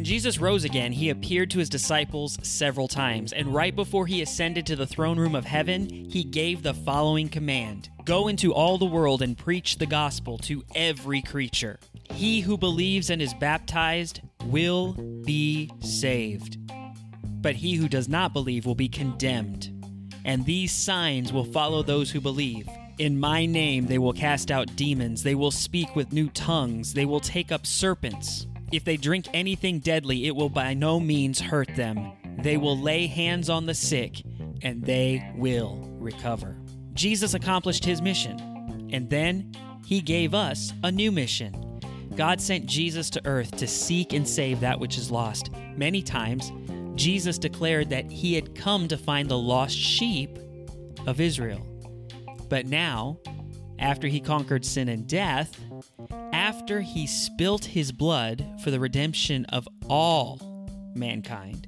When Jesus rose again, he appeared to his disciples several times, and right before he ascended to the throne room of heaven, he gave the following command Go into all the world and preach the gospel to every creature. He who believes and is baptized will be saved, but he who does not believe will be condemned. And these signs will follow those who believe. In my name they will cast out demons, they will speak with new tongues, they will take up serpents. If they drink anything deadly, it will by no means hurt them. They will lay hands on the sick, and they will recover. Jesus accomplished his mission, and then he gave us a new mission. God sent Jesus to earth to seek and save that which is lost. Many times, Jesus declared that he had come to find the lost sheep of Israel. But now, after he conquered sin and death, after he spilt his blood for the redemption of all mankind,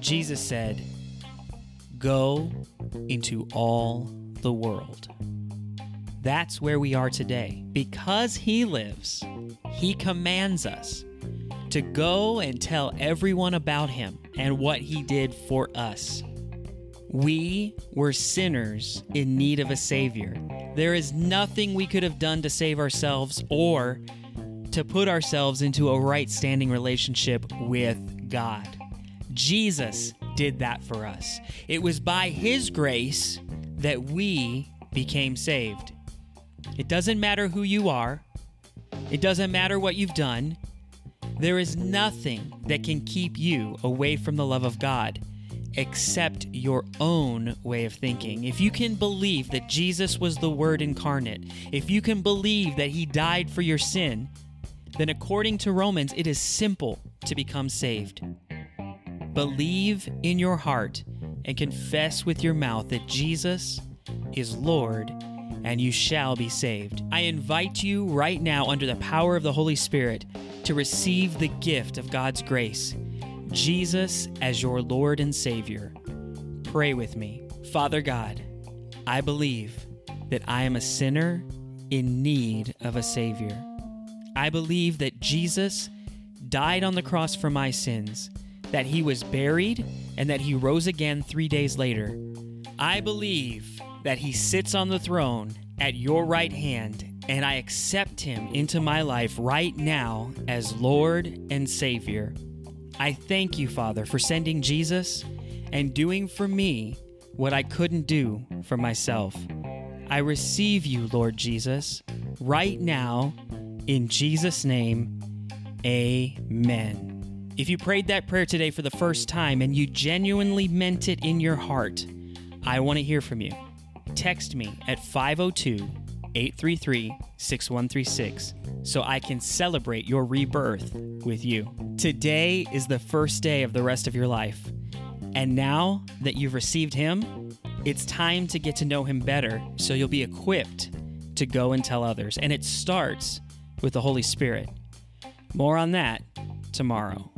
Jesus said, Go into all the world. That's where we are today. Because he lives, he commands us to go and tell everyone about him and what he did for us. We were sinners in need of a Savior. There is nothing we could have done to save ourselves or to put ourselves into a right standing relationship with God. Jesus did that for us. It was by His grace that we became saved. It doesn't matter who you are, it doesn't matter what you've done. There is nothing that can keep you away from the love of God except your own way of thinking. If you can believe that Jesus was the Word incarnate, if you can believe that He died for your sin, then according to Romans, it is simple to become saved. Believe in your heart and confess with your mouth that Jesus is Lord and you shall be saved. I invite you right now, under the power of the Holy Spirit, to receive the gift of God's grace, Jesus as your Lord and Savior. Pray with me. Father God, I believe that I am a sinner in need of a Savior. I believe that Jesus died on the cross for my sins, that he was buried, and that he rose again three days later. I believe that he sits on the throne at your right hand, and I accept him into my life right now as Lord and Savior. I thank you, Father, for sending Jesus and doing for me what I couldn't do for myself. I receive you, Lord Jesus, right now, in Jesus' name, amen. If you prayed that prayer today for the first time and you genuinely meant it in your heart, I want to hear from you. Text me at 502 833 6136 so I can celebrate your rebirth with you. Today is the first day of the rest of your life. And now that you've received Him, it's time to get to know Him better so you'll be equipped to go and tell others. And it starts with the Holy Spirit. More on that tomorrow.